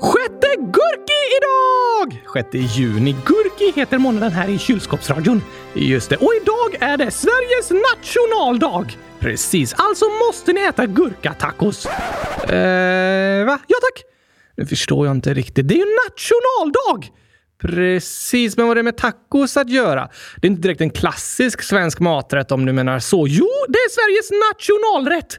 Sjätte Gurki idag! Sjätte juni. Gurki heter månaden här i kylskåpsradion. Just det. Och idag är det Sveriges nationaldag. Precis, alltså måste ni äta gurkatacos. Eh, va? Ja tack. Nu förstår jag inte riktigt. Det är ju nationaldag! Precis, men vad är det med tacos att göra? Det är inte direkt en klassisk svensk maträtt om du menar så. Jo, det är Sveriges nationalrätt!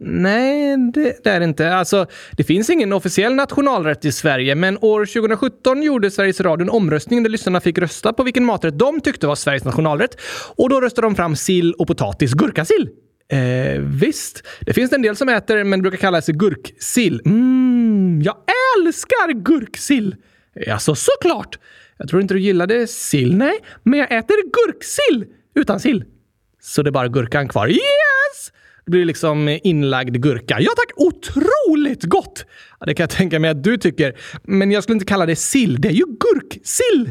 Nej, det, det, är det inte. Alltså, det finns ingen officiell nationalrätt i Sverige, men år 2017 gjorde Sveriges Radio en omröstning där lyssnarna fick rösta på vilken maträtt de tyckte var Sveriges nationalrätt. Och då röstade de fram sill och potatis. Gurkasill! Eh, visst, det finns en del som äter, men det brukar kallas gurksill. Mm, jag älskar gurksill! Alltså såklart! Jag tror inte du gillade sill, nej, men jag äter gurksill utan sill. Så det är bara gurkan kvar. Yes! Det blir liksom inlagd gurka. Ja tack! Otroligt gott! Ja, det kan jag tänka mig att du tycker. Men jag skulle inte kalla det sill. Det är ju gurksill!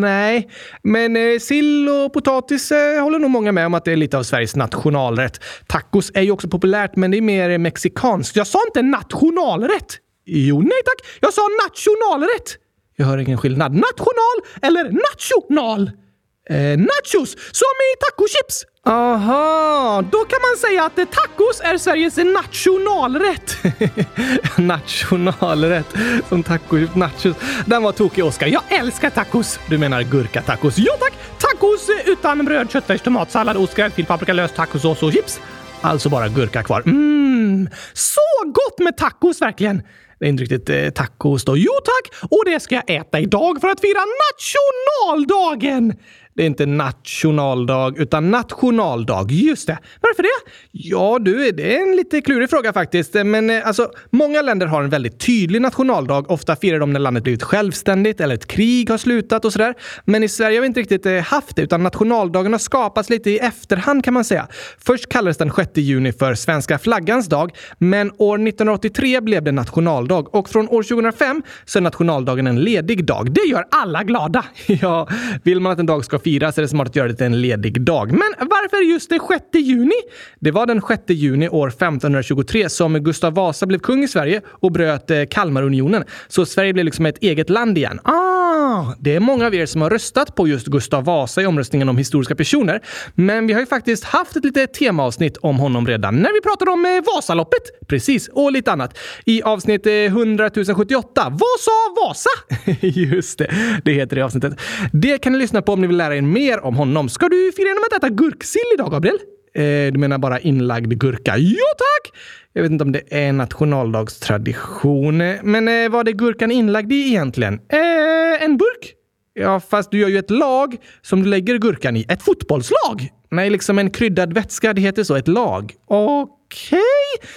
Nej, men eh, sill och potatis eh, håller nog många med om att det är lite av Sveriges nationalrätt. Tacos är ju också populärt, men det är mer mexikanskt. Jag sa inte nationalrätt! Jo, nej tack! Jag sa nationalrätt! Jag hör ingen skillnad. National eller national? Eh, nachos, som i tacochips! Aha, då kan man säga att tacos är Sveriges nationalrätt. nationalrätt. Som tacos. nachos. Den var tokig, Oskar. Jag älskar tacos. Du menar gurkatacos? Ja tack! Tacos utan bröd, köttfärs, tomatsallad, ost, gräddfil, paprika, lös, tacosås och chips. Alltså bara gurka kvar. Mmm, så gott med tacos verkligen! Det är inte riktigt eh, tacos då. Jo tack! Och det ska jag äta idag för att fira nationaldagen! Det är inte nationaldag, utan nationaldag. Just det. Varför det? Ja, du, det är en lite klurig fråga faktiskt. Men eh, alltså, många länder har en väldigt tydlig nationaldag. Ofta firar de när landet blivit självständigt eller ett krig har slutat och sådär. Men i Sverige har vi inte riktigt eh, haft det, utan nationaldagen har skapats lite i efterhand kan man säga. Först kallades den 6 juni för svenska flaggans dag, men år 1983 blev det nationaldag och från år 2005 så är nationaldagen en ledig dag. Det gör alla glada! ja, vill man att en dag ska firas är det smart att göra det till en ledig dag. Men varför just den 6 juni? Det var den 6 juni år 1523 som Gustav Vasa blev kung i Sverige och bröt eh, Kalmarunionen. Så Sverige blev liksom ett eget land igen. Ah, det är många av er som har röstat på just Gustav Vasa i omröstningen om historiska personer. Men vi har ju faktiskt haft ett litet temaavsnitt om honom redan när vi pratade om eh, Vasaloppet. Precis, och lite annat. I avsnitt eh, 100 078. Vad sa Vasa? just det, det heter det avsnittet. Det kan ni lyssna på om ni vill lära er mer om honom. Ska du fira genom att äta gurksill idag, Gabriel? Eh, du menar bara inlagd gurka? Ja, tack! Jag vet inte om det är en nationaldagstradition. Men eh, vad är gurkan inlagd i egentligen? Eh, en burk? Ja, fast du gör ju ett lag som du lägger gurkan i. Ett fotbollslag? Nej, liksom en kryddad vätska. Det heter så. Ett lag. Okej.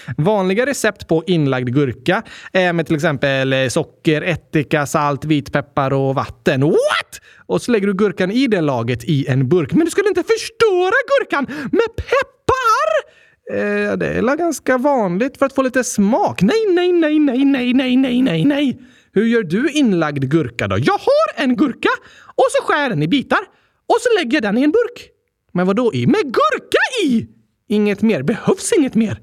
Okay. Vanliga recept på inlagd gurka är med till exempel eh, socker, ättika, salt, vitpeppar och vatten. What? Och så lägger du gurkan i det laget i en burk. Men du skulle inte förstöra gurkan med peppar! Eh, det är ganska vanligt för att få lite smak. Nej, nej, nej, nej, nej, nej, nej, nej, nej. Hur gör du inlagd gurka då? Jag har en gurka och så skär jag den i bitar och så lägger jag den i en burk. Men vad då i? Med gurka i! Inget mer. Behövs inget mer.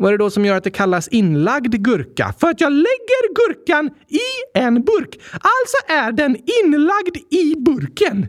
Vad är det då som gör att det kallas inlagd gurka? För att jag lägger gurkan i en burk. Alltså är den inlagd i burken.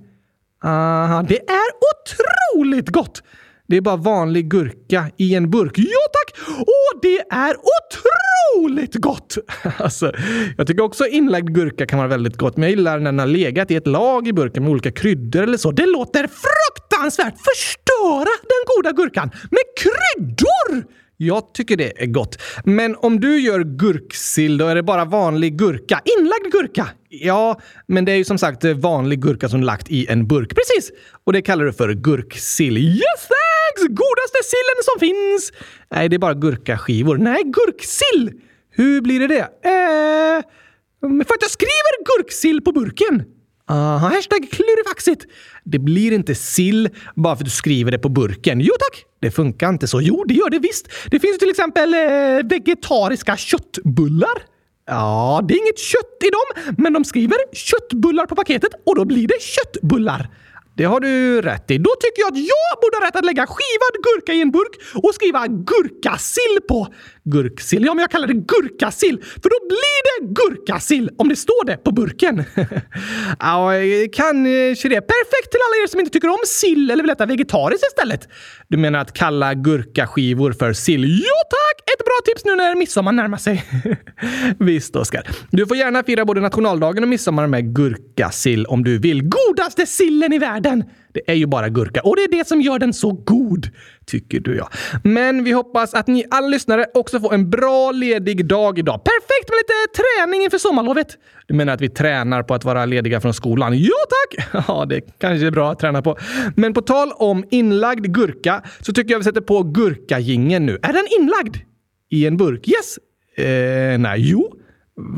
Aha, det är otroligt gott! Det är bara vanlig gurka i en burk. Ja tack! Och det är otroligt gott! alltså, jag tycker också inlagd gurka kan vara väldigt gott, men jag gillar när den har legat i ett lag i burken med olika kryddor eller så. Det låter fruktansvärt! Förstöra den goda gurkan med kryddor! Jag tycker det är gott. Men om du gör gurksill, då är det bara vanlig gurka. Inlagd gurka! Ja, men det är ju som sagt eh, vanlig gurka som lagt i en burk. Precis! Och det kallar du för gurksill. Yes thanks! Godaste sillen som finns! Nej, det är bara gurkaskivor. Nej, gurksill! Hur blir det det? Eh... För att jag skriver gurksill på burken. Aha, hashtag klurifaxigt. Det blir inte sill bara för att du skriver det på burken. Jo tack! Det funkar inte så. Jo, det gör det visst. Det finns till exempel eh, vegetariska köttbullar. Ja, det är inget kött i dem, men de skriver köttbullar på paketet och då blir det köttbullar. Det har du rätt i. Då tycker jag att jag borde ha rätt att lägga skivad gurka i en burk och skriva gurkasill på. Gurksill? Ja, men jag kallar det gurkasill, för då blir det gurkasill om det står det på burken. ja, kanske eh, det. Perfekt till alla er som inte tycker om sill eller vill äta vegetariskt istället. Du menar att kalla gurkaskivor för sill? Ja, tack! Ett bra tips nu när midsommar närmar sig. Visst, Oskar. Du får gärna fira både nationaldagen och midsommar med gurkasill om du vill. Godaste sillen i världen! Det är ju bara gurka och det är det som gör den så god, tycker du ja. Men vi hoppas att ni alla lyssnare också får en bra ledig dag idag. Perfekt med lite träning inför sommarlovet. Du menar att vi tränar på att vara lediga från skolan? Ja tack! Ja, det kanske är bra att träna på. Men på tal om inlagd gurka så tycker jag vi sätter på gurkagingen nu. Är den inlagd? I en burk? Yes? Eh, nej, jo.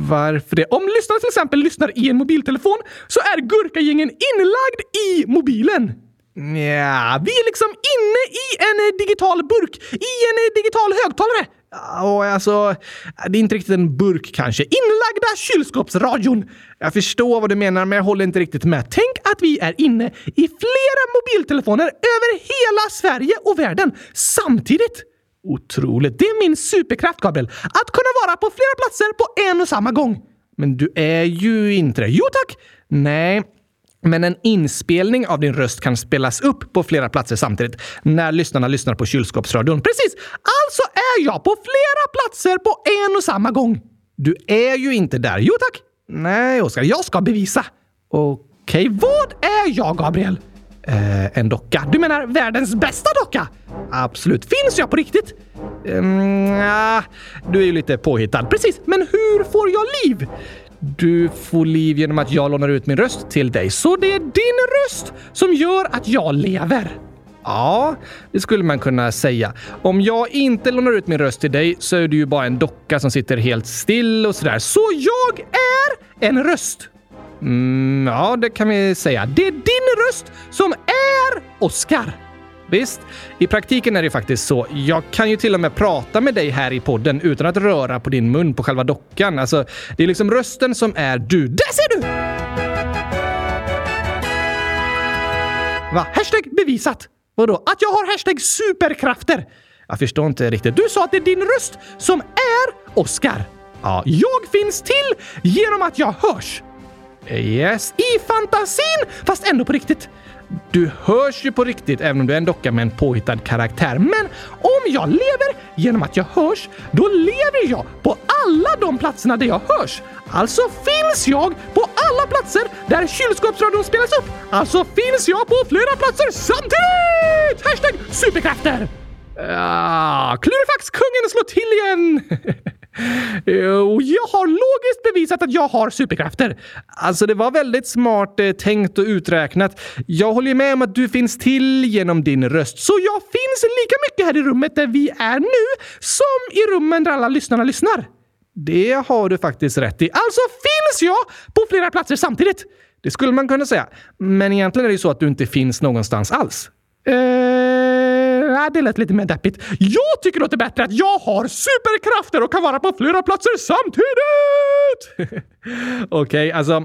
Varför det? Om lyssnaren till exempel lyssnar i en mobiltelefon så är gurkagängen inlagd i mobilen. Ja, vi är liksom inne i en digital burk, i en digital högtalare. Och alltså, det är inte riktigt en burk kanske. Inlagda kylskåpsradion. Jag förstår vad du menar, men jag håller inte riktigt med. Tänk att vi är inne i flera mobiltelefoner över hela Sverige och världen samtidigt. Otroligt. Det är min superkraft, Gabriel. Att kunna vara på flera platser på en och samma gång. Men du är ju inte det. Jo tack! Nej, men en inspelning av din röst kan spelas upp på flera platser samtidigt när lyssnarna lyssnar på kylskåpsradion. Precis! Alltså är jag på flera platser på en och samma gång. Du är ju inte där. Jo tack! Nej, Oskar. Jag ska bevisa. Okej, okay. vad är jag, Gabriel? Eh, en docka. Du menar världens bästa docka? Absolut. Finns jag på riktigt? Ehm, mm, ja, du är ju lite påhittad. Precis, men hur får jag liv? Du får liv genom att jag lånar ut min röst till dig. Så det är din röst som gör att jag lever? Ja, det skulle man kunna säga. Om jag inte lånar ut min röst till dig så är du ju bara en docka som sitter helt still och sådär. Så jag är en röst! Mm, ja, det kan vi säga. Det är din röst som är Oscar. Visst, i praktiken är det faktiskt så. Jag kan ju till och med prata med dig här i podden utan att röra på din mun på själva dockan. Alltså, det är liksom rösten som är du. Där ser du! Va? Hashtag bevisat! Vadå? Att jag har hashtag superkrafter? Jag förstår inte riktigt. Du sa att det är din röst som är Oscar. Ja, jag finns till genom att jag hörs. Yes, i fantasin, fast ändå på riktigt. Du hörs ju på riktigt även om du är en docka med en påhittad karaktär. Men om jag lever genom att jag hörs, då lever jag på alla de platserna där jag hörs. Alltså finns jag på alla platser där kylskåpsradion spelas upp. Alltså finns jag på flera platser samtidigt! Hashtag superkrafter! Ah, Klurifax-kungen slår till igen! Eh, jag har logiskt bevisat att jag har superkrafter. Alltså, det var väldigt smart eh, tänkt och uträknat. Jag håller med om att du finns till genom din röst, så jag finns lika mycket här i rummet där vi är nu som i rummen där alla lyssnarna lyssnar. Det har du faktiskt rätt i. Alltså finns jag på flera platser samtidigt. Det skulle man kunna säga. Men egentligen är det ju så att du inte finns någonstans alls. Eh äh, det lät lite mer deppigt. Jag tycker det låter bättre att jag har superkrafter och kan vara på flera platser samtidigt! Okej, okay, alltså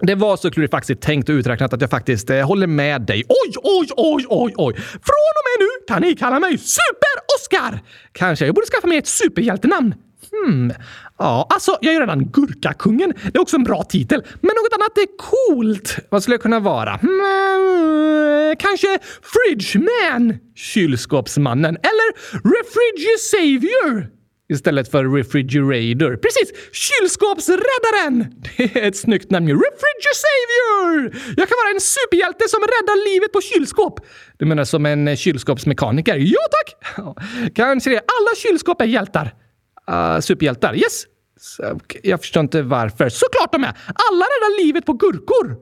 det var så klurifaxigt tänkt och uträknat att jag faktiskt eh, håller med dig. Oj, oj, oj, oj, oj! Från och med nu kan ni kalla mig Super-Oskar! Kanske jag borde skaffa mig ett superhjältenamn. Hmm. Ja, alltså, jag är ju redan Gurkakungen. Det är också en bra titel. Men något annat är coolt. Vad skulle jag kunna vara? Mm, kanske Fridgeman? Kylskåpsmannen. Eller Refrigisavior? Istället för refrigerator. Precis! Kylskåpsräddaren! Det är ett snyggt namn. ju. Refrigerasavior! Jag kan vara en superhjälte som räddar livet på kylskåp. Du menar som en kylskåpsmekaniker? Ja, tack! Kanske det. Alla kylskåp är hjältar uh, superhjältar. Yes! Så, jag förstår inte varför. Såklart de är! Alla räddar livet på gurkor!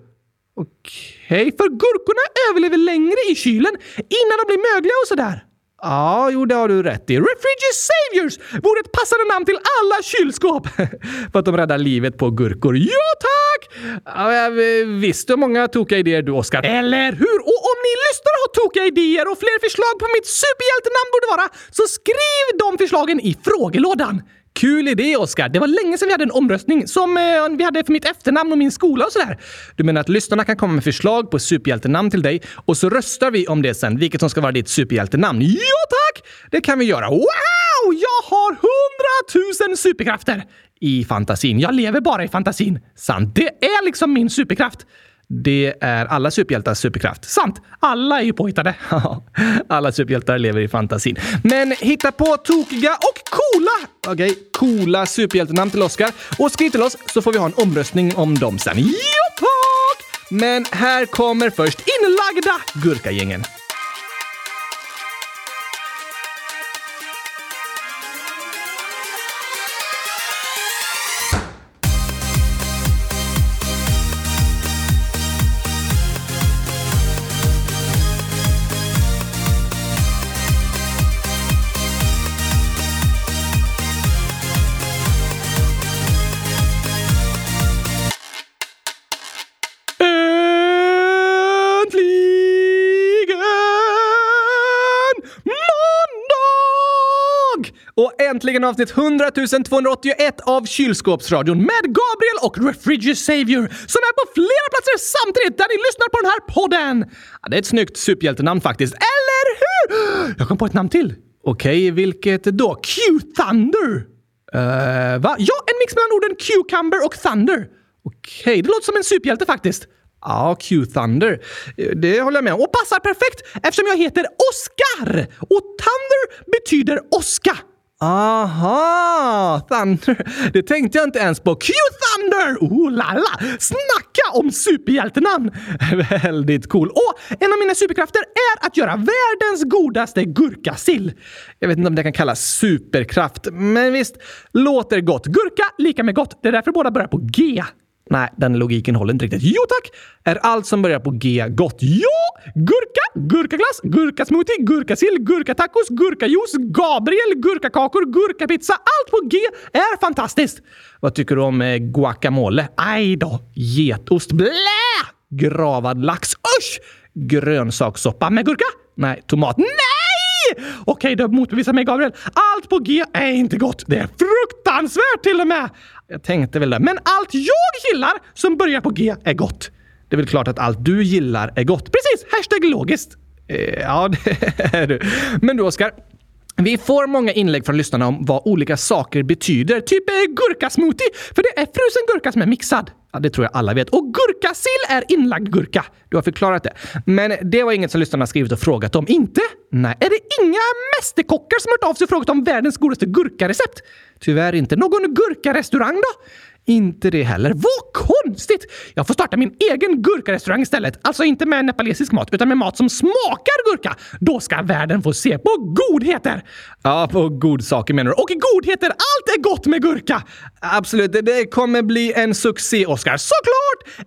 Okej, okay, för gurkorna överlever längre i kylen innan de blir mögliga och sådär. Ja, jo, det har du rätt i. Refugees Saviors vore ett passande namn till alla kylskåp. För att de räddar livet på gurkor. Ja, tack! Ja, visst, du har många tokiga idéer du, Oskar. Eller hur? Och om ni lyssnar och tokiga idéer och fler förslag på mitt superhjältenamn borde vara, så skriv de förslagen i frågelådan. Kul idé, Oskar. Det var länge sedan vi hade en omröstning som eh, vi hade för mitt efternamn och min skola och sådär. Du menar att lyssnarna kan komma med förslag på superhjältenamn till dig och så röstar vi om det sen, vilket som ska vara ditt superhjältenamn? Ja, tack! Det kan vi göra. Wow! Jag har hundratusen superkrafter! I fantasin. Jag lever bara i fantasin. Sant. Det är liksom min superkraft. Det är alla superhjältars superkraft. Sant! Alla är ju påhittade. alla superhjältar lever i fantasin. Men hitta på tokiga och coola, okej, okay, coola superhjältenamn till Oscar och skriv till oss så får vi ha en omröstning om dem sen. Jo! Men här kommer först inlagda Gurkagängen. Äntligen avsnitt 100 281 av Kylskåpsradion med Gabriel och Refrigerator Savior som är på flera platser samtidigt där ni lyssnar på den här podden. Ja, det är ett snyggt superhjältenamn faktiskt, eller hur? Jag kom på ett namn till. Okej, okay, vilket då? Q-Thunder? Uh, va? Ja, en mix mellan orden cucumber och thunder. Okej, okay, det låter som en superhjälte faktiskt. Ja, Q-Thunder. Eh, det håller jag med om. Och passar perfekt eftersom jag heter Oscar! Och Thunder betyder åska. Aha! Thunder. Det tänkte jag inte ens på. Q-Thunder! Oh la la! Snacka om superhjältenamn! Väldigt cool. Och en av mina superkrafter är att göra världens godaste gurkasill. Jag vet inte om det kan kallas superkraft, men visst låter gott. Gurka lika med gott. Det är därför båda börjar på G. Nej, den logiken håller inte riktigt. Jo tack! Är allt som börjar på G gott? Ja! Gurka, gurkaglass, gurkasmoothie, gurkasill, gurkatacos, gurkajuice, Gabriel, gurkakakor, gurkapizza. Allt på G är fantastiskt! Vad tycker du om eh, guacamole? Aj då! Getost. Blä! Gravad lax. Usch! Grönsakssoppa med gurka? Nej, tomat. Nej! Okej, okay, du motbevisar mig Gabriel. Allt på G är inte gott. Det är fruktansvärt till och med. Jag tänkte väl det. Men allt jag gillar som börjar på G är gott. Det är väl klart att allt du gillar är gott. Precis! Hashtag logiskt. Eh, ja, det är du. Men du, Oskar. Vi får många inlägg från lyssnarna om vad olika saker betyder. Typ eh, gurkasmoothie, för det är frusen gurka som är mixad. Ja, det tror jag alla vet. Och gurkasill är inlagd gurka. Du har förklarat det. Men det var inget som lyssnarna skrivit och frågat om. Inte? Nej. Är det inga mästerkockar som hört av sig och frågat om världens godaste gurkarecept? Tyvärr inte. Någon gurkarestaurang då? Inte det heller. Vad konstigt! Jag får starta min egen gurkarestaurang istället. Alltså inte med nepalesisk mat, utan med mat som smakar gurka. Då ska världen få se på godheter! Ja, på godsaker menar du. Och godheter, allt är gott med gurka! Absolut, det kommer bli en succé, Oscar. Såklart!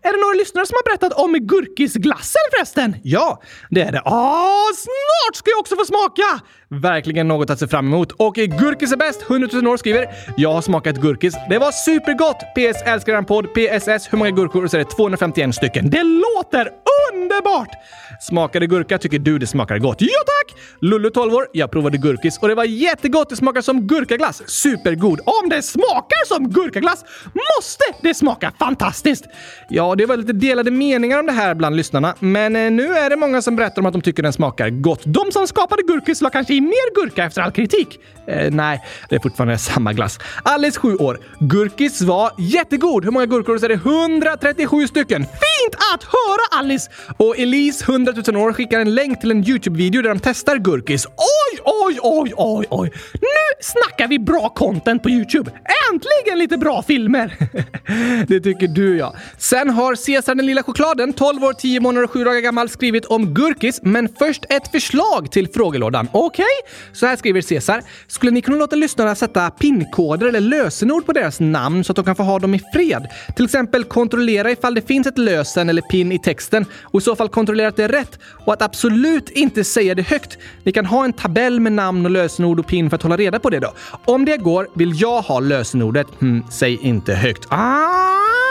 Är det några lyssnare som har berättat om gurkisglassen förresten? Ja, det är det. Ah, snart ska jag också få smaka! Verkligen något att se fram emot. Och Gurkis är bäst, 100 000 år skriver “Jag har smakat gurkis. Det var supergott! PS älskar en podd. PSS hur många gurkor?” och så är det 251 stycken. Det låter underbart! Smakade gurka tycker du det smakar gott? Ja tack! Lullu 12 år. Jag provade gurkis och det var jättegott. Det smakar som gurkaglass. Supergod. Om det smakar som gurkaglass måste det smaka fantastiskt! Ja, det var lite delade meningar om det här bland lyssnarna, men eh, nu är det många som berättar om att de tycker den smakar gott. De som skapade gurkis la kanske i mer gurka efter all kritik. Eh, nej, det är fortfarande samma glass. Alice, 7 år. Gurkis var jättegod. Hur många gurkor? Så är det 137 stycken. Fint att höra Alice! Och Elise, 100 000 år, skickar en länk till en Youtube-video där de testar gurkis. Oj, oj, oj, oj, oj! Nu snackar vi bra content på Youtube. Äntligen lite bra filmer! det tycker du ja. Sen har Cesar den lilla chokladen, 12 år, 10 månader och 7 dagar gammal, skrivit om gurkis. Men först ett förslag till frågelådan. Okej? Okay? Så här skriver Cesar. Skulle ni kunna låta lyssnarna sätta pinkoder eller lösenord på deras namn så att de kan få ha dem i fred? Till exempel kontrollera ifall det finns ett lösen eller pin i texten och i så fall kontrollera att det är rätt och att absolut inte säga det högt. Ni kan ha en tabell med namn och lösenord och pin för att hålla reda på det då. Om det går vill jag ha lösenordet. Hmm, säg inte högt. Ah!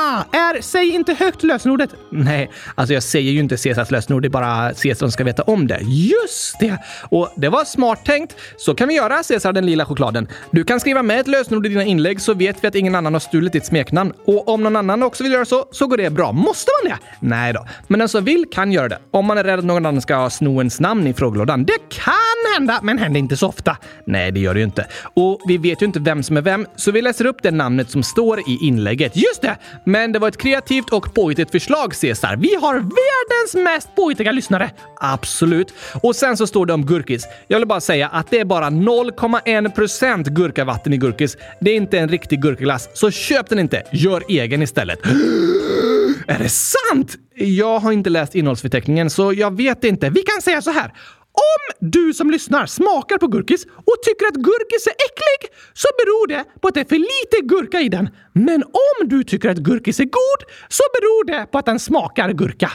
Är säg inte högt lösenordet. Nej, alltså jag säger ju inte Caesars lösenord. Det är bara Caesar som ska veta om det. Just det! Och det var smart tänkt. Så kan vi göra, Caesar den lila chokladen. Du kan skriva med ett lösenord i dina inlägg så vet vi att ingen annan har stulit ditt smeknamn. Och om någon annan också vill göra så, så går det bra. Måste man det? Nej då. Men den som vill kan göra det. Om man är rädd att någon annan ska sno ens namn i frågelådan. Det kan hända, men händer inte så ofta. Nej, det gör det ju inte. Och vi vet ju inte vem som är vem, så vi läser upp det namnet som står i inlägget. Just det! Men men det var ett kreativt och påhittigt förslag, Cesar. Vi har världens mest påhittiga lyssnare. Absolut. Och sen så står det om gurkis. Jag vill bara säga att det är bara 0,1% gurkavatten i gurkis. Det är inte en riktig gurkaglass, så köp den inte. Gör egen istället. Är det sant? Jag har inte läst innehållsförteckningen, så jag vet inte. Vi kan säga så här. Om du som lyssnar smakar på gurkis och tycker att gurkis är äcklig så beror det på att det är för lite gurka i den. Men om du tycker att gurkis är god så beror det på att den smakar gurka.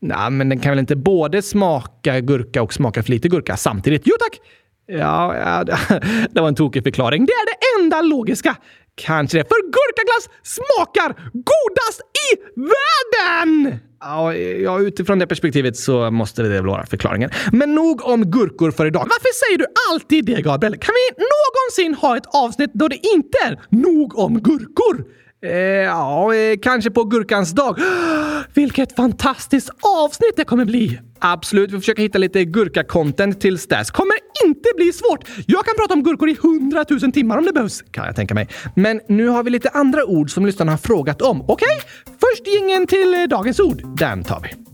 Nej, men den kan väl inte både smaka gurka och smaka för lite gurka samtidigt? Jo tack! Ja, ja, det var en tokig förklaring. Det är det enda logiska. Kanske det, för gurkaglass smakar godast i världen! Ja, utifrån det perspektivet så måste det vara förklaringen. Men nog om gurkor för idag. Varför säger du alltid det, Gabriel? Kan vi någonsin ha ett avsnitt då det inte är nog om gurkor? Eh, ja, eh, kanske på gurkans dag. Vilket fantastiskt avsnitt det kommer bli! Absolut, vi försöker hitta lite gurka-content tills dess. Kommer inte bli svårt. Jag kan prata om gurkor i hundratusen timmar om det behövs, kan jag tänka mig. Men nu har vi lite andra ord som lyssnarna har frågat om. Okej? Okay? Först ingen till eh, dagens ord. Den tar vi.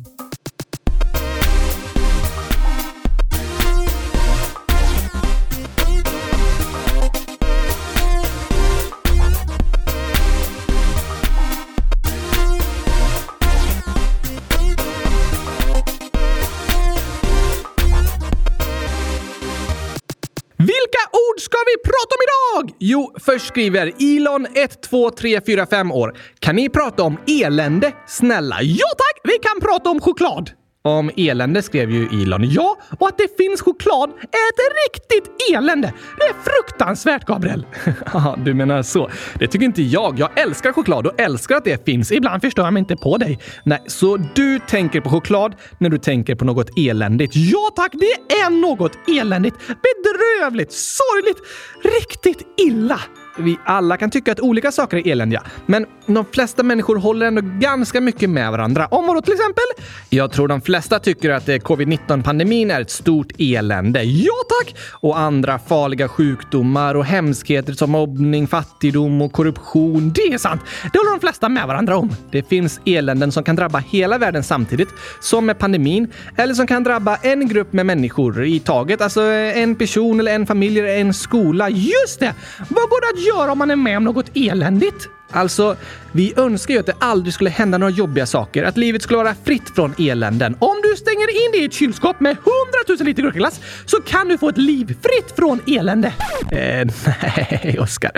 Vi prata om idag? Jo, först skriver Elon12345 år. Kan ni prata om elände? Snälla, ja tack! Vi kan prata om choklad. Om elände skrev ju Elon ja, och att det finns choklad är ett riktigt elände. Det är fruktansvärt, Gabriel. Ja, du menar så. Det tycker inte jag. Jag älskar choklad och älskar att det finns. Ibland förstör jag mig inte på dig. Nej, så du tänker på choklad när du tänker på något eländigt. Ja tack, det är något eländigt, bedrövligt, sorgligt, riktigt illa vi alla kan tycka att olika saker är eländiga, men de flesta människor håller ändå ganska mycket med varandra. Om vadå till exempel? Jag tror de flesta tycker att eh, covid-19-pandemin är ett stort elände. Ja tack! Och andra farliga sjukdomar och hemskheter som mobbning, fattigdom och korruption. Det är sant! Det håller de flesta med varandra om. Det finns eländen som kan drabba hela världen samtidigt, som med pandemin, eller som kan drabba en grupp med människor i taget. Alltså eh, en person eller en familj eller en skola. Just det! Vad går det att göra om man är med om något eländigt? Alltså, vi önskar ju att det aldrig skulle hända några jobbiga saker, att livet skulle vara fritt från eländen. Om du stänger in det i ett kylskåp med 100 000 liter gurkaglass så kan du få ett liv fritt från elände. Eh, nej, Oskar.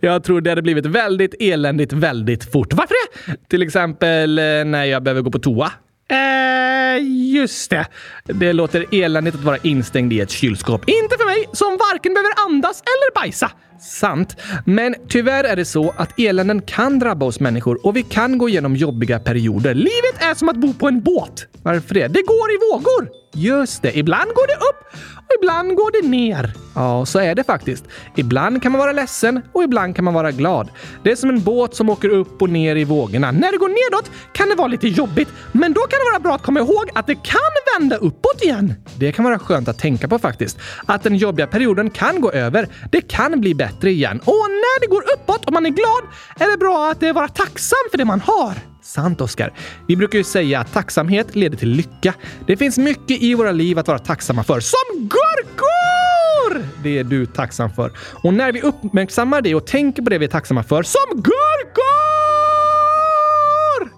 Jag tror det hade blivit väldigt eländigt väldigt fort. Varför det? Till exempel eh, när jag behöver gå på toa. Eh, just det. Det låter eländigt att vara instängd i ett kylskåp. Inte för mig som varken behöver andas eller bajsa. Sant. Men tyvärr är det så att eländen kan drabba oss människor och vi kan gå igenom jobbiga perioder. Livet är som att bo på en båt. Varför det? Det går i vågor. Just det. Ibland går det upp och ibland går det ner. Ja, så är det faktiskt. Ibland kan man vara ledsen och ibland kan man vara glad. Det är som en båt som åker upp och ner i vågorna. När det går nedåt kan det vara lite jobbigt, men då kan det vara bra att komma ihåg att det kan vända uppåt igen. Det kan vara skönt att tänka på faktiskt. Att den jobbiga perioden kan gå över. Det kan bli bättre igen. Och när det går uppåt och man är glad är det bra att vara tacksam för det man har. Sant, Oskar. Vi brukar ju säga att tacksamhet leder till lycka. Det finns mycket i våra liv att vara tacksamma för. Som gurkor! Det är du tacksam för. Och när vi uppmärksammar det och tänker på det vi är tacksamma för, som gurkor!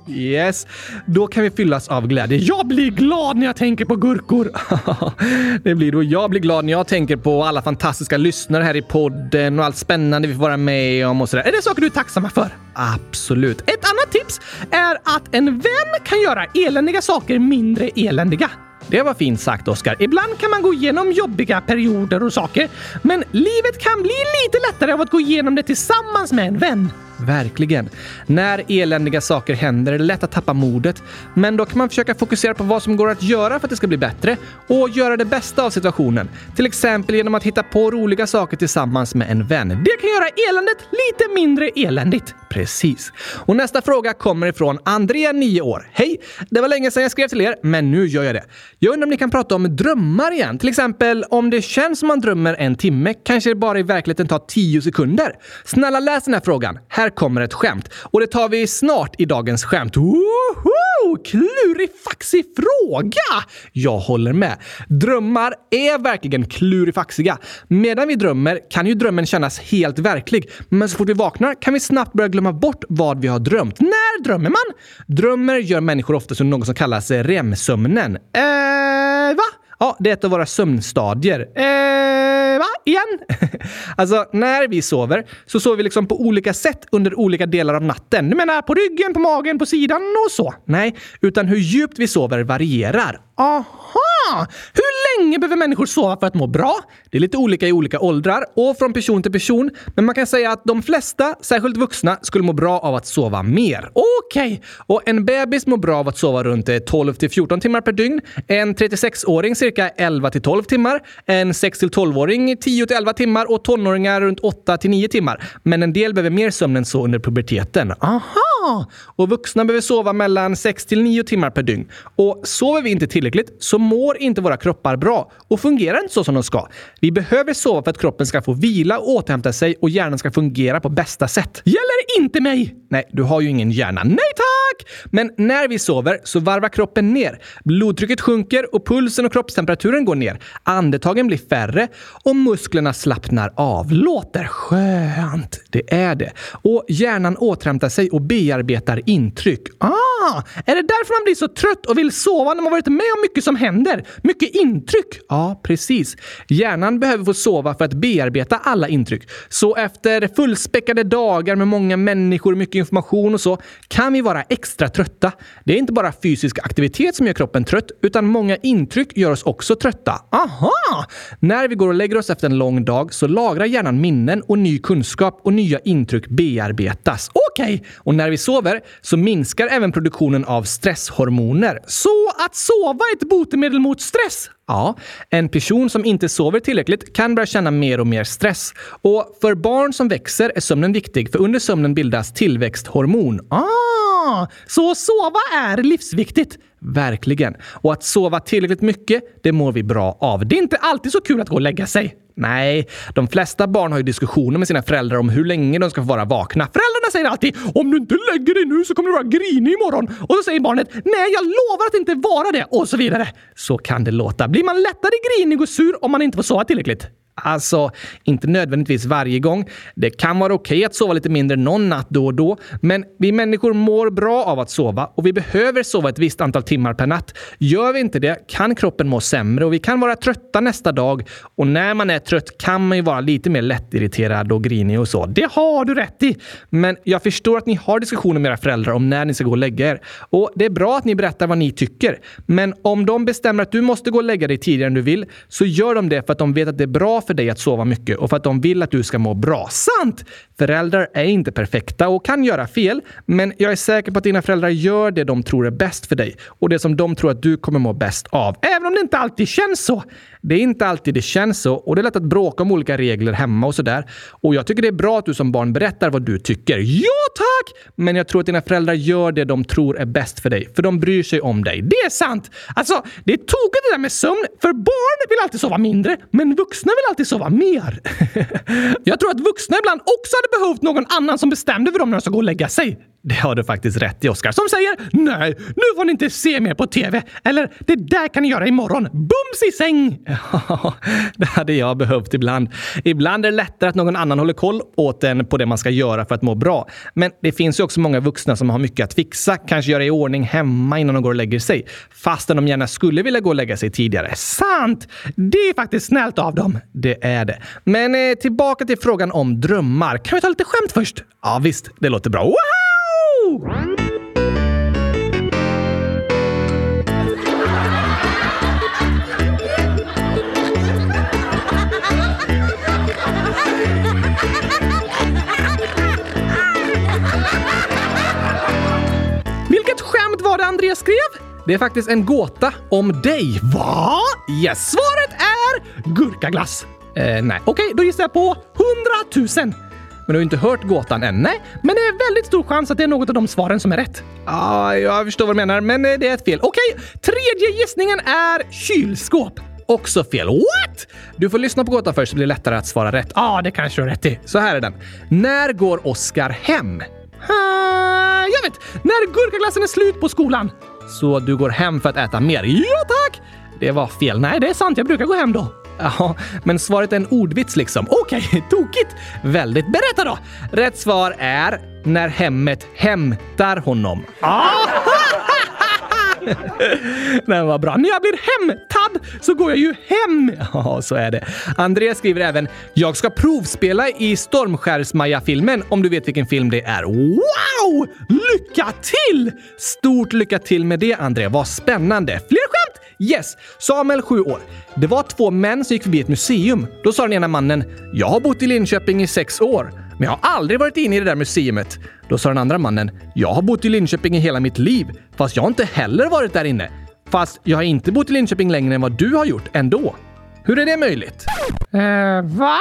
Yes, då kan vi fyllas av glädje. Jag blir glad när jag tänker på gurkor. det blir då jag blir glad när jag tänker på alla fantastiska lyssnare här i podden och allt spännande vi får vara med om och sådär. Är det saker du är tacksamma för? Absolut. Ett annat tips är att en vän kan göra eländiga saker mindre eländiga. Det var fint sagt, Oskar. Ibland kan man gå igenom jobbiga perioder och saker, men livet kan bli lite lättare av att gå igenom det tillsammans med en vän. Verkligen. När eländiga saker händer är det lätt att tappa modet, men då kan man försöka fokusera på vad som går att göra för att det ska bli bättre och göra det bästa av situationen. Till exempel genom att hitta på roliga saker tillsammans med en vän. Det kan göra eländet lite mindre eländigt. Precis. Och nästa fråga kommer ifrån Andrea, 9 år. Hej! Det var länge sedan jag skrev till er, men nu gör jag det. Jag undrar om ni kan prata om drömmar igen? Till exempel om det känns som man drömmer en timme, kanske det bara i verkligheten tar 10 sekunder. Snälla läs den här frågan. Här här kommer ett skämt. Och det tar vi snart i dagens skämt. Woho! Klurifaxig fråga! Jag håller med. Drömmar är verkligen klurifaxiga. Medan vi drömmer kan ju drömmen kännas helt verklig. Men så fort vi vaknar kan vi snabbt börja glömma bort vad vi har drömt. När drömmer man? Drömmer gör människor ofta som något som kallas REM-sömnen. Eh, va? Ja, det är ett av våra sömnstadier. Eh. Igen? alltså, när vi sover så sover vi liksom på olika sätt under olika delar av natten. Du menar på ryggen, på magen, på sidan och så? Nej, utan hur djupt vi sover varierar. Aha! Hur länge behöver människor sova för att må bra? Det är lite olika i olika åldrar och från person till person, men man kan säga att de flesta, särskilt vuxna, skulle må bra av att sova mer. Okej! Okay. Och en bebis mår bra av att sova runt eh, 12 till 14 timmar per dygn. En 36-åring cirka 11 till 12 timmar. En 6 till 12-åring 10 till 11 timmar och tonåringar runt 8 till 9 timmar. Men en del behöver mer sömn än så under puberteten. Aha! Och vuxna behöver sova mellan 6 till 9 timmar per dygn. Och sover vi inte tillräckligt så mår inte våra kroppar bra och fungerar inte så som de ska. Vi behöver sova för att kroppen ska få vila och återhämta sig och hjärnan ska fungera på bästa sätt. Gäller inte mig! Nej, du har ju ingen hjärna. Nej tack! Men när vi sover så varvar kroppen ner. Blodtrycket sjunker och pulsen och kroppstemperaturen går ner. Andetagen blir färre och musklerna slappnar av. Låter skönt. Det är det. Och hjärnan återhämtar sig och bearbetar intryck. Ah! Är det därför man blir så trött och vill sova när man varit med om mycket som händer? Mycket intryck? Ja, precis. Hjärnan behöver få sova för att bearbeta alla intryck. Så efter fullspäckade dagar med många människor, mycket information och så, kan vi vara extra extra trötta. Det är inte bara fysisk aktivitet som gör kroppen trött, utan många intryck gör oss också trötta. Aha! När vi går och lägger oss efter en lång dag så lagrar hjärnan minnen och ny kunskap och nya intryck bearbetas. Okej! Okay. Och när vi sover så minskar även produktionen av stresshormoner. Så att sova är ett botemedel mot stress? Ja, en person som inte sover tillräckligt kan börja känna mer och mer stress. Och för barn som växer är sömnen viktig, för under sömnen bildas tillväxthormon. Ah, så sova är livsviktigt. Verkligen. Och att sova tillräckligt mycket, det mår vi bra av. Det är inte alltid så kul att gå och lägga sig. Nej, de flesta barn har ju diskussioner med sina föräldrar om hur länge de ska få vara vakna. Föräldrarna säger alltid “Om du inte lägger dig nu så kommer du vara grinig imorgon” och så säger barnet “Nej, jag lovar att inte vara det” och så vidare. Så kan det låta. Blir man lättare grinig och sur om man inte får sova tillräckligt? Alltså, inte nödvändigtvis varje gång. Det kan vara okej okay att sova lite mindre någon natt då och då, men vi människor mår bra av att sova och vi behöver sova ett visst antal timmar per natt. Gör vi inte det kan kroppen må sämre och vi kan vara trötta nästa dag. Och när man är trött kan man ju vara lite mer lättirriterad och grinig och så. Det har du rätt i! Men jag förstår att ni har diskussioner med era föräldrar om när ni ska gå och lägga er. Och det är bra att ni berättar vad ni tycker. Men om de bestämmer att du måste gå och lägga dig tidigare än du vill, så gör de det för att de vet att det är bra för dig att sova mycket och för att de vill att du ska må bra. Sant! Föräldrar är inte perfekta och kan göra fel, men jag är säker på att dina föräldrar gör det de tror är bäst för dig och det som de tror att du kommer må bäst av. Även om det inte alltid känns så. Det är inte alltid det känns så och det är lätt att bråka om olika regler hemma och sådär. Och jag tycker det är bra att du som barn berättar vad du tycker. Ja, tack! Men jag tror att dina föräldrar gör det de tror är bäst för dig, för de bryr sig om dig. Det är sant! Alltså, det är tokigt det där med sömn, för barn vill alltid sova mindre, men vuxna vill alltid sova mer. jag tror att vuxna ibland också hade behövt någon annan som bestämde för dem när de ska gå och lägga sig. Det har du faktiskt rätt i, Oskar. Som säger “Nej, nu får ni inte se mer på TV” eller “Det där kan ni göra imorgon. Bums i säng!” Ja, det hade jag behövt ibland. Ibland är det lättare att någon annan håller koll åt en på det man ska göra för att må bra. Men det finns ju också många vuxna som har mycket att fixa, kanske göra i ordning hemma innan de går och lägger sig. Fastän de gärna skulle vilja gå och lägga sig tidigare. Sant! Det är faktiskt snällt av dem. Det är det. Men eh, tillbaka till frågan om drömmar. Kan vi ta lite skämt först? Ja, visst. Det låter bra. Wow! Vilket skämt var det Andreas skrev? Det är faktiskt en gåta om dig. Va? Yes, svaret är gurkaglass. Eh, nej, okej, okay, då gissar jag på hundratusen. Men du har inte hört gåtan än. Nej, men det är väldigt stor chans att det är något av de svaren som är rätt. Ja, ah, jag förstår vad du menar, men eh, det är ett fel. Okej, tredje gissningen är kylskåp. Också fel. What? Du får lyssna på gåtan först så blir det lättare att svara rätt. Ja, ah, det kanske du har rätt i. Så här är den. När går Oskar hem? Ah, jag vet! När gurkaglassen är slut på skolan. Så du går hem för att äta mer? Ja, tack! Det var fel. Nej, det är sant. Jag brukar gå hem då. Ja, men svaret är en ordvits liksom. Okej, okay, tokigt! Väldigt. Berätta då! Rätt svar är när hemmet hämtar honom. Ah! Den var bra. När jag blir hämtad så går jag ju hem. Ja, så är det. André skriver även “Jag ska provspela i Stormskärsmaja-filmen om du vet vilken film det är.” Wow! Lycka till! Stort lycka till med det, André. Vad spännande. Fler skämt? Yes! Samuel, 7 år. Det var två män som gick förbi ett museum. Då sa den ena mannen “Jag har bott i Linköping i sex år, men jag har aldrig varit inne i det där museumet.” Då sa den andra mannen “Jag har bott i Linköping i hela mitt liv, fast jag har inte heller varit där inne. Fast jag har inte bott i Linköping längre än vad du har gjort ändå. Hur är det möjligt?” Eh, va?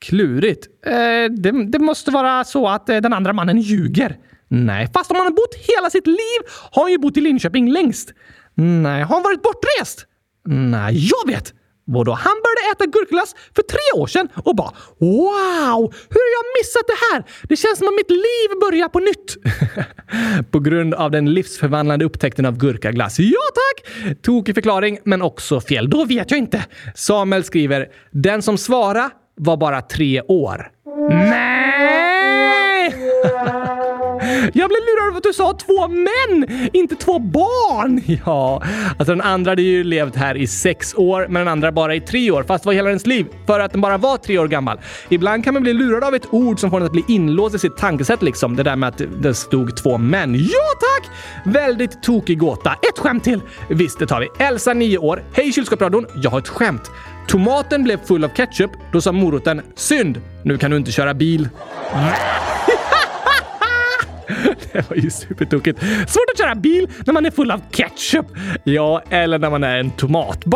Klurigt. Eh, det, det, måste vara så att eh, den andra mannen ljuger. Nej, fast om han har bott hela sitt liv har han ju bott i Linköping längst. Nej, har han varit bortrest? Nej, jag vet! Vadå? Han började äta gurkglass för tre år sedan och bara “Wow! Hur har jag missat det här? Det känns som att mitt liv börjar på nytt!” På grund av den livsförvandlande upptäckten av gurkaglass. Ja tack! Tokig förklaring, men också fel. Då vet jag inte. Samuel skriver “Den som svarade var bara tre år”. Nej! Jag blev lurad av att du sa två män, inte två barn! Ja, alltså den andra hade ju levt här i sex år, men den andra bara i tre år, fast var hela ens liv för att den bara var tre år gammal. Ibland kan man bli lurad av ett ord som får en att bli inlåst i sitt tankesätt liksom. Det där med att det stod två män. Ja tack! Väldigt tokig gåta. Ett skämt till. Visst, det tar vi. Elsa, nio år. Hej kylskåpsradion, jag har ett skämt. Tomaten blev full av ketchup. Då sa moroten “Synd, nu kan du inte köra bil”. Det var ju supertokigt. Svårt att köra bil när man är full av ketchup. Ja, eller när man är en tomat.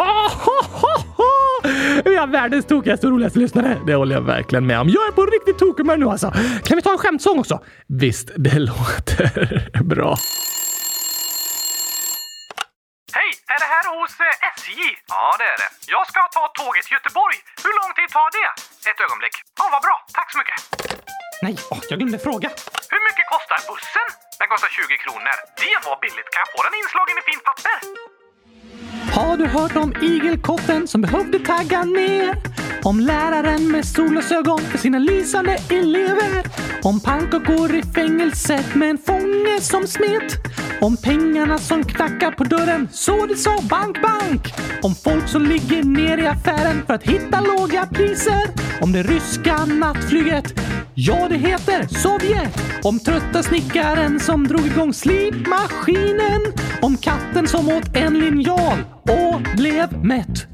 Vi har världens tokigaste och roligaste lyssnare. Det håller jag verkligen med om. Jag är på riktigt tokhumör nu alltså. Kan vi ta en skämtsång också? Visst, det låter bra. Hej! Är det här hos eh, SJ? Ja, det är det. Jag ska ta tåget till Göteborg. Hur lång tid tar det? Ett ögonblick. Ja, vad bra. Tack så mycket. Nej, oh, jag glömde fråga. Hur mycket kostar bussen? Den kostar 20 kronor. Det var billigt. Kan jag få den inslagen i fint papper? Har du hört om igelkotten som behövde tagga ner? Om läraren med solglasögon för sina lysande elever. Om pannkakor i fängelset med en fånge som smet. Om pengarna som knackar på dörren så det sa bank, bank. Om folk som ligger ner i affären för att hitta låga priser. Om det ryska nattflyget. Ja, det heter Sovjet. Om trötta snickaren som drog igång slipmaskinen. Om katten som åt en linjal och blev mätt.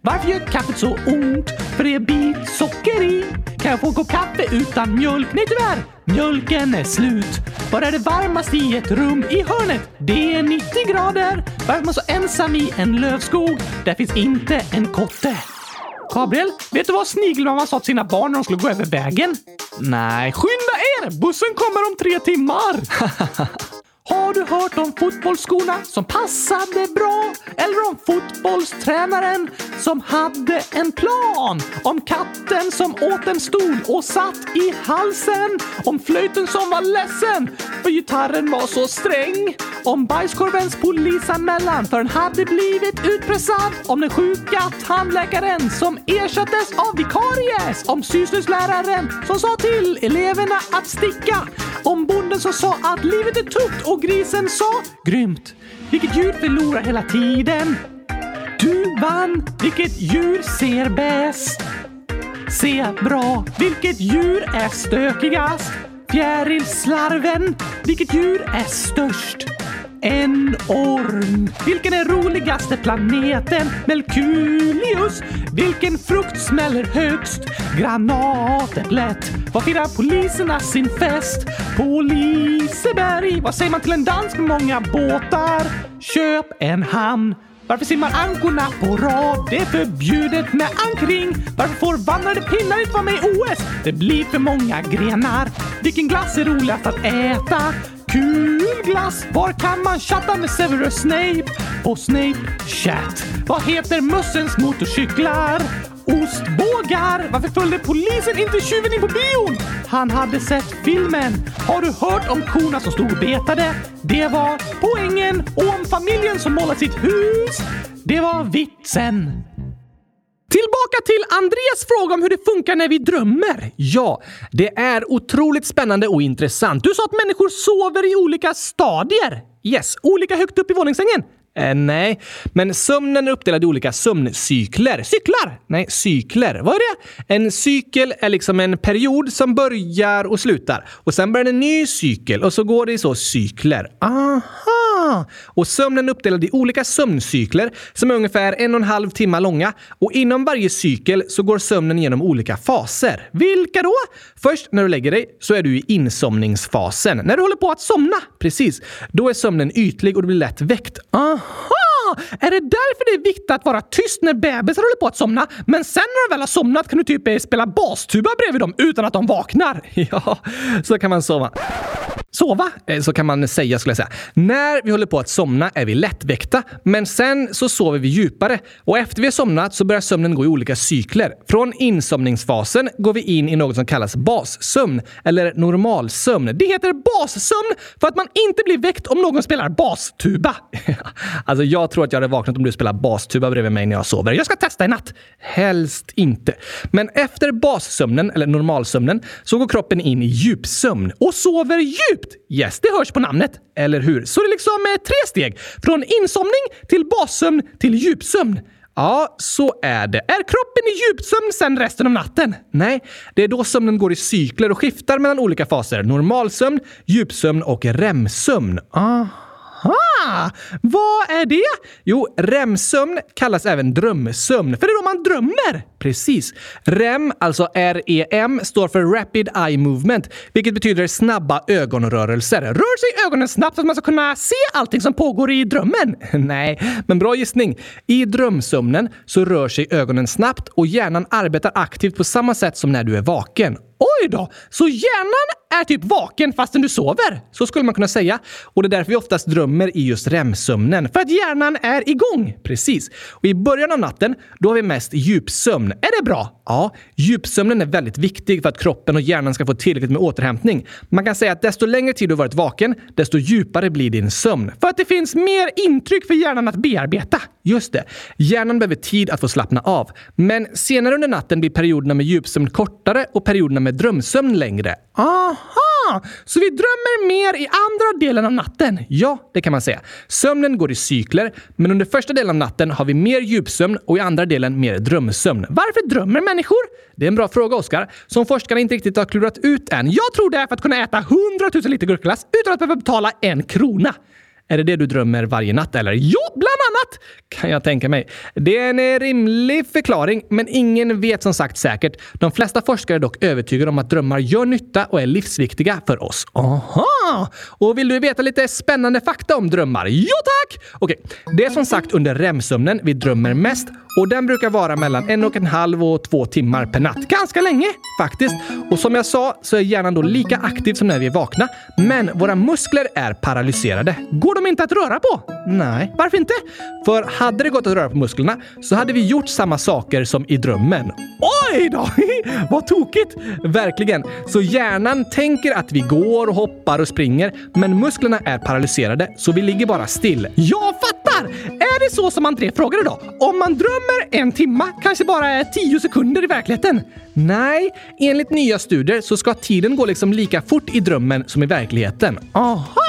Varför gör kaffet så ont? För det är bit socker i. Kan jag få en kopp kaffe utan mjölk? Nej tyvärr, mjölken är slut. Var är det varmast i ett rum i hörnet? Det är 90 grader. Varför är man så ensam i en lövskog? Där finns inte en kotte. Gabriel, vet du vad snigelmamman sa till sina barn när de skulle gå över vägen? Nej, skynda er! Bussen kommer om tre timmar! Har du hört om fotbollsskorna som passade bra? Eller om fotbollstränaren som hade en plan? Om katten som åt en stol och satt i halsen? Om flöjten som var ledsen för gitarren var så sträng? Om bajskorvens polisanmälan för den hade blivit utpressad? Om den sjuka tandläkaren som ersattes av vikaries? Om syslöjdsläraren som sa till eleverna att sticka? Om bonden som sa att livet är tufft och grisen sa grymt. Vilket djur förlorar hela tiden? Du vann. Vilket djur ser bäst? Se bra. Vilket djur är stökigast? Fjärilslarven. Vilket djur är störst? En orm. Vilken är roligaste planeten? Melkulius. Vilken frukt smäller högst? Granatäpplet. Var firar poliserna sin fest? På Liseberg. Vad säger man till en dans med många båtar? Köp en hamn. Varför simmar ankorna på rad? Det är förbjudet med ankring. Varför får vandrande pinnar inte vara med i OS? Det blir för många grenar. Vilken glass är roligast att äta? Kul glass! Var kan man chatta med Severus Snape? På Snape Chat. Vad heter mössens motorcyklar? Ostbågar! Varför följde polisen inte tjuven in på bion? Han hade sett filmen. Har du hört om korna som stod och betade? Det var poängen. Och om familjen som målat sitt hus? Det var vitsen. Tillbaka till Andreas fråga om hur det funkar när vi drömmer. Ja, det är otroligt spännande och intressant. Du sa att människor sover i olika stadier. Yes, olika högt upp i våningssängen. Eh, nej, men sömnen är uppdelad i olika sömncykler. Cyklar? Nej, cykler. Vad är det? En cykel är liksom en period som börjar och slutar. Och sen börjar en ny cykel och så går det i så cykler. Aha! Och sömnen är uppdelad i olika sömncykler som är ungefär en och en halv timme långa. Och inom varje cykel så går sömnen genom olika faser. Vilka då? Först när du lägger dig så är du i insomningsfasen. När du håller på att somna, precis, då är sömnen ytlig och du blir lätt väckt. Aha! Är det därför det är viktigt att vara tyst när bebisar håller på att somna? Men sen när de väl har somnat kan du typ spela bastuba bredvid dem utan att de vaknar? Ja, så kan man sova. Sova, eh, så kan man säga skulle jag säga. När vi håller på att somna är vi lättväckta, men sen så sover vi djupare. Och efter vi har somnat så börjar sömnen gå i olika cykler. Från insomningsfasen går vi in i något som kallas bassömn, eller normalsömn. Det heter bassömn för att man inte blir väckt om någon spelar bastuba. alltså, jag tror att jag hade vaknat om du spelar bastuba bredvid mig när jag sover. Jag ska testa i natt. Helst inte. Men efter bassömnen, eller normalsömnen, så går kroppen in i djupsömn och sover djupt. Yes, det hörs på namnet, eller hur? Så det är liksom eh, tre steg. Från insomning till bassömn till djupsömn. Ja, så är det. Är kroppen i djupsömn sen resten av natten? Nej, det är då sömnen går i cykler och skiftar mellan olika faser. Normalsömn, djupsömn och REM-sömn. Aha. Aha! Vad är det? Jo, REM-sömn kallas även drömsömn, för det är då man drömmer. Precis. REM, alltså REM, står för Rapid Eye Movement, vilket betyder snabba ögonrörelser. Rör sig ögonen snabbt så att man ska kunna se allting som pågår i drömmen? Nej, men bra gissning. I drömsömnen så rör sig ögonen snabbt och hjärnan arbetar aktivt på samma sätt som när du är vaken. Oj då! Så hjärnan är typ vaken fastän du sover? Så skulle man kunna säga. Och det är därför vi oftast drömmer i just REM-sömnen. För att hjärnan är igång. Precis. Och i början av natten, då har vi mest djupsömn. Är det bra? Ja, djupsömnen är väldigt viktig för att kroppen och hjärnan ska få tillräckligt med återhämtning. Man kan säga att desto längre tid du har varit vaken, desto djupare blir din sömn. För att det finns mer intryck för hjärnan att bearbeta. Just det. Hjärnan behöver tid att få slappna av. Men senare under natten blir perioderna med djupsömn kortare och perioderna med drömsömn längre. Aha! Så vi drömmer mer i andra delen av natten? Ja, det kan man säga. Sömnen går i cykler, men under första delen av natten har vi mer djupsömn och i andra delen mer drömsömn. Varför drömmer människor? Det är en bra fråga, Oskar, som forskarna inte riktigt har klurat ut än. Jag tror det är för att kunna äta 100 000 liter gurkaglass utan att behöva betala en krona. Är det det du drömmer varje natt eller? Jo, bland annat! Kan jag tänka mig. Det är en eh, rimlig förklaring, men ingen vet som sagt säkert. De flesta forskare är dock övertygade om att drömmar gör nytta och är livsviktiga för oss. Aha! Och vill du veta lite spännande fakta om drömmar? Jo tack! Okej, det är som sagt under REM-sömnen vi drömmer mest och den brukar vara mellan en och en halv och två timmar per natt. Ganska länge faktiskt. Och som jag sa så är hjärnan då lika aktiv som när vi är vakna. Men våra muskler är paralyserade. Går de inte att röra på? Nej. Varför inte? För hade det gått att röra på musklerna så hade vi gjort samma saker som i drömmen. Oj då! Vad tokigt! Verkligen. Så hjärnan tänker att vi går och hoppar och springer, men musklerna är paralyserade så vi ligger bara still. Jag fattar! Är det så som André frågade då? Om man drömmer en timma kanske bara är tio sekunder i verkligheten? Nej, enligt nya studier så ska tiden gå liksom lika fort i drömmen som i verkligheten. Aha!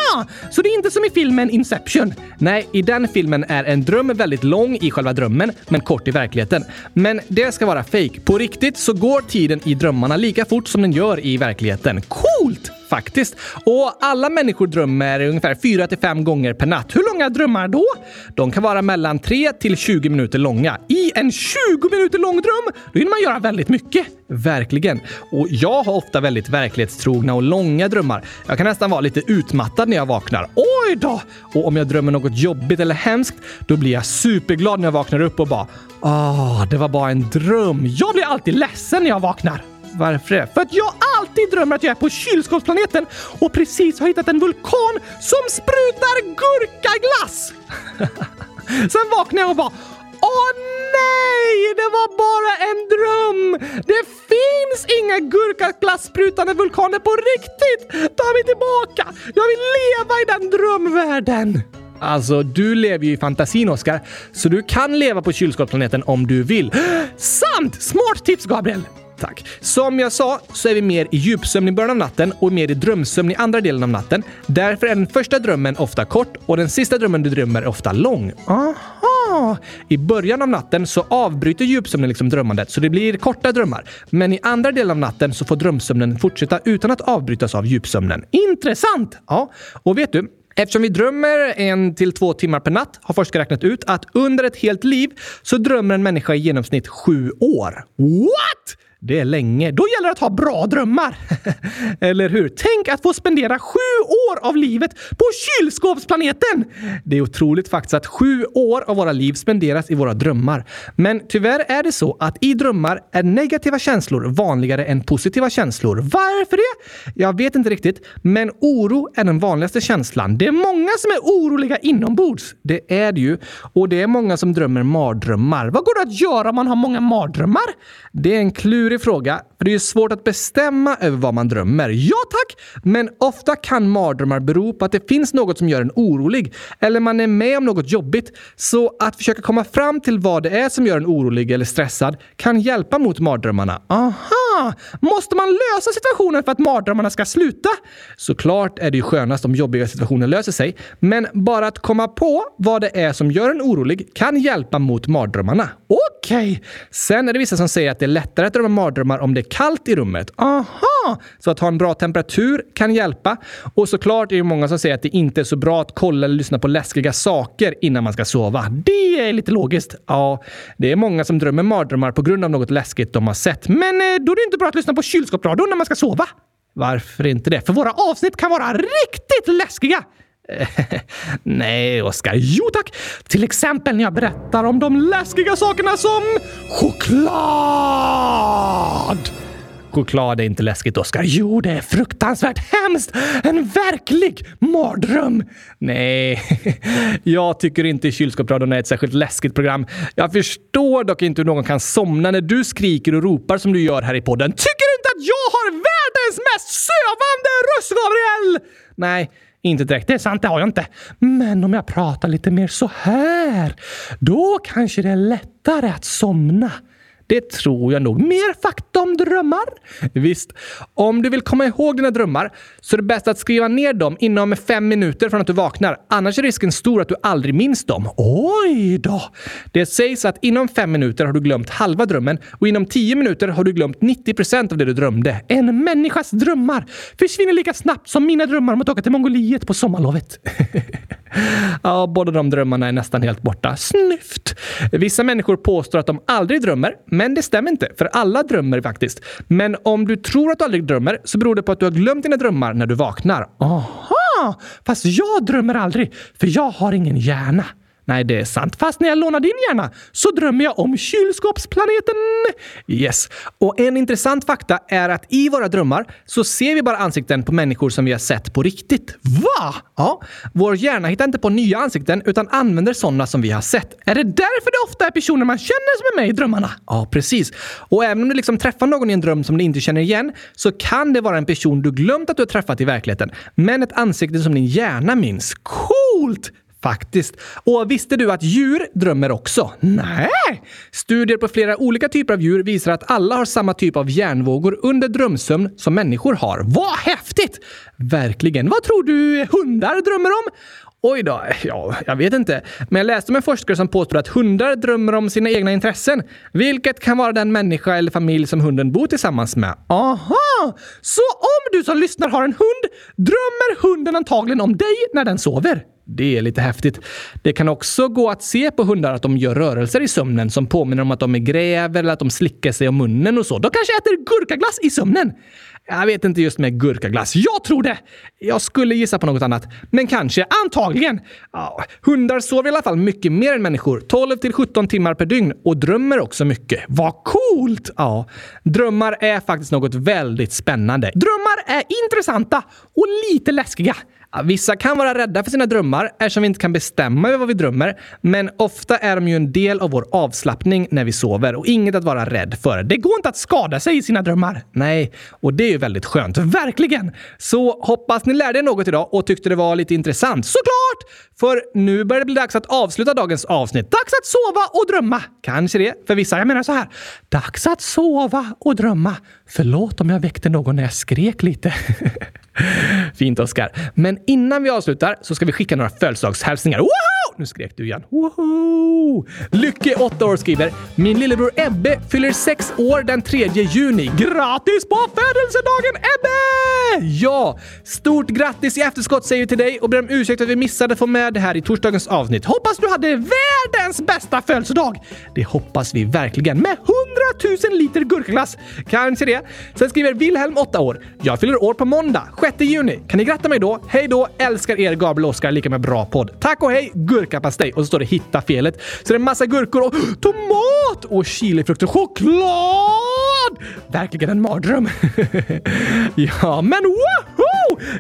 Så det är inte som i filmen Inception? Nej, i den filmen är en dröm väldigt lång i själva drömmen, men kort i verkligheten. Men det ska vara fake. På riktigt så går tiden i drömmarna lika fort som den gör i verkligheten. Coolt! faktiskt. Och alla människor drömmer ungefär 4 till 5 gånger per natt. Hur långa drömmar då? De kan vara mellan 3 till 20 minuter långa. I en 20 minuter lång dröm, då hinner man göra väldigt mycket. Verkligen. Och jag har ofta väldigt verklighetstrogna och långa drömmar. Jag kan nästan vara lite utmattad när jag vaknar. Oj då! Och om jag drömmer något jobbigt eller hemskt, då blir jag superglad när jag vaknar upp och bara ah, det var bara en dröm”. Jag blir alltid ledsen när jag vaknar. Varför det? För att jag alltid drömmer att jag är på kylskåpsplaneten och precis har hittat en vulkan som sprutar gurkaglass. Sen vaknar jag och bara Åh nej! Det var bara en dröm! Det finns inga gurkaglassprutande vulkaner på riktigt! Ta mig tillbaka! Jag vill leva i den drömvärlden! Alltså, du lever ju i fantasin, Oskar, så du kan leva på kylskåpsplaneten om du vill. Sant! Smart tips, Gabriel! Tack. Som jag sa så är vi mer i djupsömn i början av natten och mer i drömsömn i andra delen av natten. Därför är den första drömmen ofta kort och den sista drömmen du drömmer är ofta lång. Aha! I början av natten så avbryter djupsömnen liksom drömmandet så det blir korta drömmar. Men i andra delen av natten så får drömsömnen fortsätta utan att avbrytas av djupsömnen. Intressant! Ja, och vet du? Eftersom vi drömmer en till två timmar per natt har forskare räknat ut att under ett helt liv så drömmer en människa i genomsnitt sju år. What? Det är länge. Då gäller det att ha bra drömmar. Eller hur? Tänk att få spendera sju år av livet på kylskåpsplaneten! Det är otroligt faktiskt att sju år av våra liv spenderas i våra drömmar. Men tyvärr är det så att i drömmar är negativa känslor vanligare än positiva känslor. Varför det? Jag vet inte riktigt, men oro är den vanligaste känslan. Det är många som är oroliga inombords. Det är det ju. Och det är många som drömmer mardrömmar. Vad går det att göra om man har många mardrömmar? Det är en klurig fråga, för det är svårt att bestämma över vad man drömmer. Ja tack! Men ofta kan mardrömmar bero på att det finns något som gör en orolig, eller man är med om något jobbigt. Så att försöka komma fram till vad det är som gör en orolig eller stressad kan hjälpa mot mardrömmarna. Aha! Måste man lösa situationen för att mardrömmarna ska sluta? Såklart är det ju skönast om jobbiga situationer löser sig, men bara att komma på vad det är som gör en orolig kan hjälpa mot mardrömmarna. Okej! Okay. Sen är det vissa som säger att det är lättare att drömma mardrömmar om det är kallt i rummet. Aha! Så att ha en bra temperatur kan hjälpa. Och såklart är det många som säger att det inte är så bra att kolla eller lyssna på läskiga saker innan man ska sova. Det är lite logiskt. Ja, det är många som drömmer mardrömmar på grund av något läskigt de har sett. Men eh, då är det inte bra att lyssna på kylskåpsradion när man ska sova. Varför inte det? För våra avsnitt kan vara riktigt läskiga! Nej, Oskar. Jo tack! Till exempel när jag berättar om de läskiga sakerna som choklad! Choklad är inte läskigt, Oskar. Jo, det är fruktansvärt hemskt! En verklig mardröm! Nej, jag tycker inte Kylskåpsradion är ett särskilt läskigt program. Jag förstår dock inte hur någon kan somna när du skriker och ropar som du gör här i podden. Tycker du inte att jag har världens mest sövande röst, Gabriel? Nej, inte direkt. Det är sant, det har jag inte. Men om jag pratar lite mer så här, då kanske det är lättare att somna. Det tror jag nog. Mer fakta om drömmar? Visst. Om du vill komma ihåg dina drömmar så är det bäst att skriva ner dem inom fem minuter från att du vaknar. Annars är risken stor att du aldrig minns dem. Oj då! Det sägs att inom fem minuter har du glömt halva drömmen och inom tio minuter har du glömt 90 procent av det du drömde. En människas drömmar försvinner lika snabbt som mina drömmar om att åka till Mongoliet på sommarlovet. ja, båda de drömmarna är nästan helt borta. Snyft! Vissa människor påstår att de aldrig drömmer, men det stämmer inte, för alla drömmer faktiskt. Men om du tror att du aldrig drömmer så beror det på att du har glömt dina drömmar när du vaknar. Aha! Fast jag drömmer aldrig, för jag har ingen hjärna. Nej, det är sant. Fast när jag lånar din hjärna så drömmer jag om kylskåpsplaneten. Yes. Och en intressant fakta är att i våra drömmar så ser vi bara ansikten på människor som vi har sett på riktigt. Va? Ja. Vår hjärna hittar inte på nya ansikten utan använder sådana som vi har sett. Är det därför det ofta är personer man känner som är med i drömmarna? Ja, precis. Och även om du liksom träffar någon i en dröm som du inte känner igen så kan det vara en person du glömt att du har träffat i verkligheten. Men ett ansikte som din hjärna minns. Coolt! Faktiskt. Och visste du att djur drömmer också? Nej! Studier på flera olika typer av djur visar att alla har samma typ av hjärnvågor under drömsömn som människor har. Vad häftigt! Verkligen. Vad tror du hundar drömmer om? Oj då, ja, jag vet inte. Men jag läste om en forskare som påstår att hundar drömmer om sina egna intressen, vilket kan vara den människa eller familj som hunden bor tillsammans med. Aha! Så om du som lyssnar har en hund, drömmer hunden antagligen om dig när den sover? Det är lite häftigt. Det kan också gå att se på hundar att de gör rörelser i sömnen som påminner om att de är gräver eller att de slickar sig om munnen och så. De kanske äter gurkaglass i sömnen. Jag vet inte just med gurkaglass. Jag tror det! Jag skulle gissa på något annat. Men kanske. Antagligen. Ja, hundar sover i alla fall mycket mer än människor. 12 till 17 timmar per dygn och drömmer också mycket. Vad coolt! Ja, drömmar är faktiskt något väldigt spännande. Drömmar är intressanta och lite läskiga. Vissa kan vara rädda för sina drömmar eftersom vi inte kan bestämma över vad vi drömmer. Men ofta är de ju en del av vår avslappning när vi sover och inget att vara rädd för. Det går inte att skada sig i sina drömmar. Nej, och det är ju väldigt skönt. Verkligen! Så hoppas ni lärde er något idag och tyckte det var lite intressant. Såklart! För nu börjar det bli dags att avsluta dagens avsnitt. Dags att sova och drömma. Kanske det för vissa. Jag menar så här. Dags att sova och drömma. Förlåt om jag väckte någon när jag skrek lite. Fint, Oskar. Men innan vi avslutar så ska vi skicka några födelsedagshälsningar. Woho! Nu skrek du igen. Woho! Lycke, 8 år, skriver “Min lillebror Ebbe fyller 6 år den 3 juni. Grattis på födelsedagen Ebbe! Ja, stort grattis i efterskott säger vi till dig och ber om ursäkt att vi missade att få med det här i torsdagens avsnitt. Hoppas du hade världens bästa födelsedag! Det hoppas vi verkligen med 100 000 liter gurkaglass. Kanske det. Sen skriver Wilhelm, 8 år. Jag fyller år på måndag, 6 juni. Kan ni gratta mig då? Hej då! Älskar er Gabriel och Oskar, lika med bra podd. Tack och hej! Gurkapastej. Och så står det hitta felet. Så det är en massa gurkor och tomat och chilifrukt och choklad! Verkligen en mardröm. ja, men woho!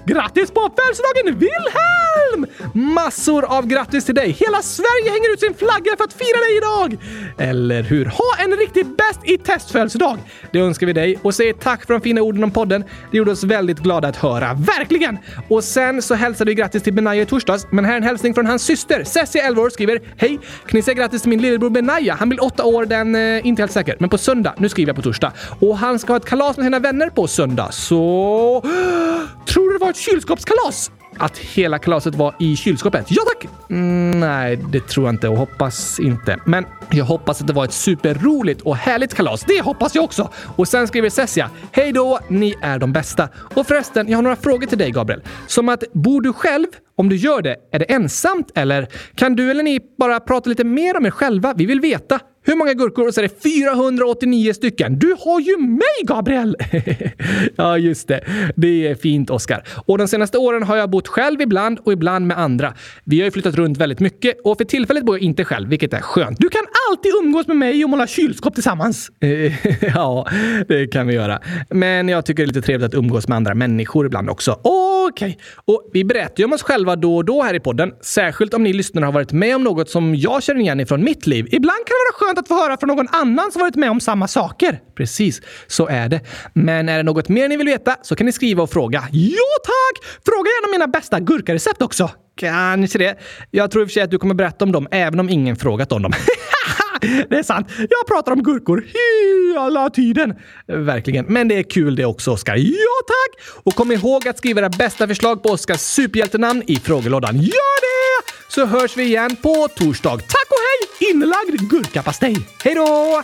Grattis på födelsedagen Wilhelm! Massor av grattis till dig! Hela Sverige hänger ut sin flagga för att fira dig idag! Eller hur? Ha en riktigt bäst i testfödelsedag! Det önskar vi dig och säger tack för de fina orden om podden. Det gjorde oss väldigt glada att höra. Verkligen! Och sen så hälsade vi grattis till Benaya i torsdags, men här är en hälsning från hans syster. Cessie, 11 år, skriver Hej! Kan ni säga grattis till min lillebror Benaya? Han blir åtta år den... Eh, inte helt säker, men på söndag. Nu skriver jag på torsdag. Och han ska ha ett kalas med sina vänner på söndag, så... Tror trodde det var ett kylskåpskalas? Att hela kalaset var i kylskåpet? Ja tack! Mm, nej, det tror jag inte och hoppas inte. Men jag hoppas att det var ett superroligt och härligt kalas. Det hoppas jag också! Och sen skriver Cessia. Hej då, ni är de bästa. Och förresten, jag har några frågor till dig Gabriel. Som att, bor du själv? Om du gör det, är det ensamt eller kan du eller ni bara prata lite mer om er själva? Vi vill veta. Hur många gurkor? Och så är det 489 stycken. Du har ju mig, Gabriel! ja, just det. Det är fint, Oskar. Och de senaste åren har jag bott själv ibland och ibland med andra. Vi har ju flyttat runt väldigt mycket och för tillfället bor jag inte själv, vilket är skönt. Du kan alltid umgås med mig och måla kylskåp tillsammans. Eh, ja, det kan vi göra. Men jag tycker det är lite trevligt att umgås med andra människor ibland också. Okej. Okay. Och vi berättar ju om oss själva då och då här i podden. Särskilt om ni lyssnare har varit med om något som jag känner igen ifrån mitt liv. Ibland kan det vara skönt att få höra från någon annan som varit med om samma saker. Precis, så är det. Men är det något mer ni vill veta så kan ni skriva och fråga. Ja tack! Fråga gärna mina bästa gurkarecept också. Kanske det. Jag tror i och för sig att du kommer berätta om dem även om ingen frågat om dem. det är sant. Jag pratar om gurkor hela tiden. Verkligen. Men det är kul det också, Oskar. Ja, tack! Och kom ihåg att skriva era bästa förslag på Oskars superhjältenamn i frågelådan. Gör det! Så hörs vi igen på torsdag. Tack och hej! Inlagd gurkapastej. Hej då!